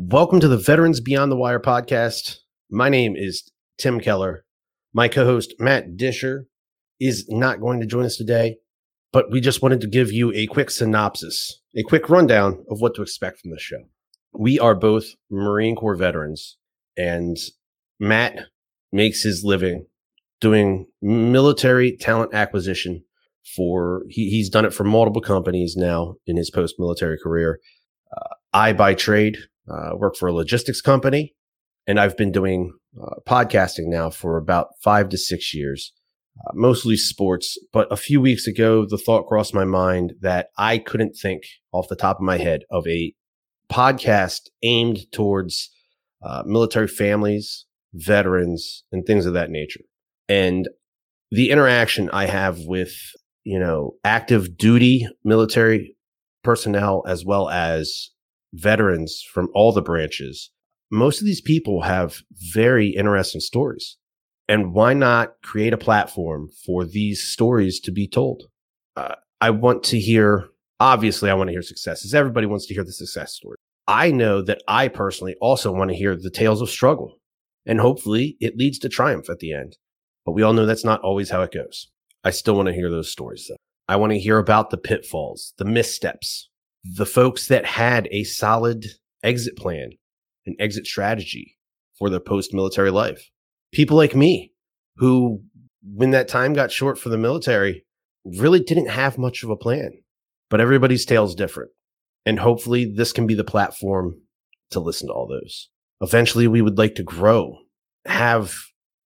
Welcome to the Veterans Beyond the Wire podcast. My name is Tim Keller. My co host, Matt Disher, is not going to join us today, but we just wanted to give you a quick synopsis, a quick rundown of what to expect from the show. We are both Marine Corps veterans, and Matt makes his living doing military talent acquisition for he, he's done it for multiple companies now in his post-military career uh, i by trade uh, work for a logistics company and i've been doing uh, podcasting now for about five to six years uh, mostly sports. But a few weeks ago the thought crossed my mind that i couldn't think off the top of my head of a podcast aimed towards uh, military families veterans and things of that nature. And the interaction I have with, you know, active duty military personnel as well as veterans from all the branches, most of these people have very interesting stories. And why not create a platform for these stories to be told? Uh, I want to hear, obviously, I want to hear successes. Everybody wants to hear the success story. I know that I personally also want to hear the tales of struggle. And hopefully it leads to triumph at the end. But we all know that's not always how it goes. I still want to hear those stories though. I want to hear about the pitfalls, the missteps, the folks that had a solid exit plan, an exit strategy for their post military life. People like me who, when that time got short for the military, really didn't have much of a plan. But everybody's tale is different. And hopefully, this can be the platform to listen to all those. Eventually, we would like to grow, have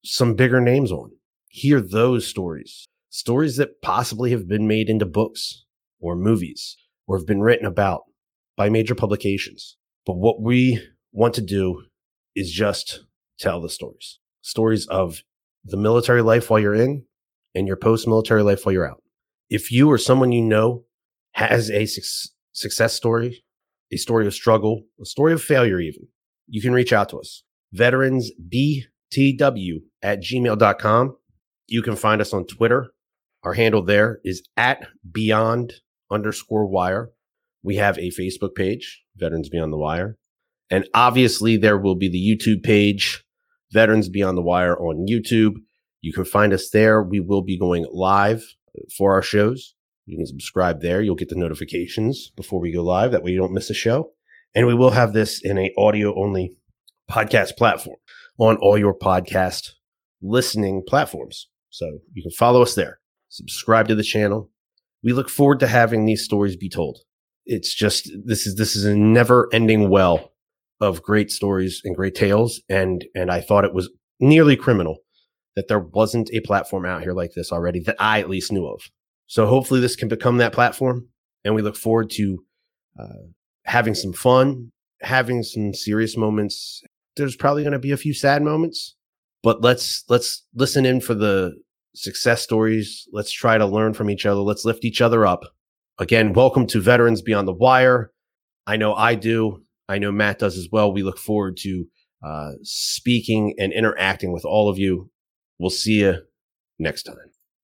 some bigger names on. Hear those stories, stories that possibly have been made into books or movies or have been written about by major publications. But what we want to do is just tell the stories, stories of the military life while you're in and your post military life while you're out. If you or someone you know has a su- success story, a story of struggle, a story of failure, even, you can reach out to us. Veterans B tw at gmail.com. You can find us on Twitter. Our handle there is at beyond underscore wire. We have a Facebook page, Veterans Beyond the Wire. And obviously, there will be the YouTube page, Veterans Beyond the Wire on YouTube. You can find us there. We will be going live for our shows. You can subscribe there. You'll get the notifications before we go live. That way you don't miss a show. And we will have this in a audio only podcast platform on all your podcast listening platforms. So you can follow us there, subscribe to the channel. We look forward to having these stories be told. It's just this is this is a never ending well of great stories and great tales. And and I thought it was nearly criminal that there wasn't a platform out here like this already that I at least knew of. So hopefully this can become that platform. And we look forward to uh, having some fun, having some serious moments, there's probably going to be a few sad moments, but let's let's listen in for the success stories. Let's try to learn from each other. Let's lift each other up. Again, welcome to Veterans Beyond the Wire. I know I do. I know Matt does as well. We look forward to uh, speaking and interacting with all of you. We'll see you next time.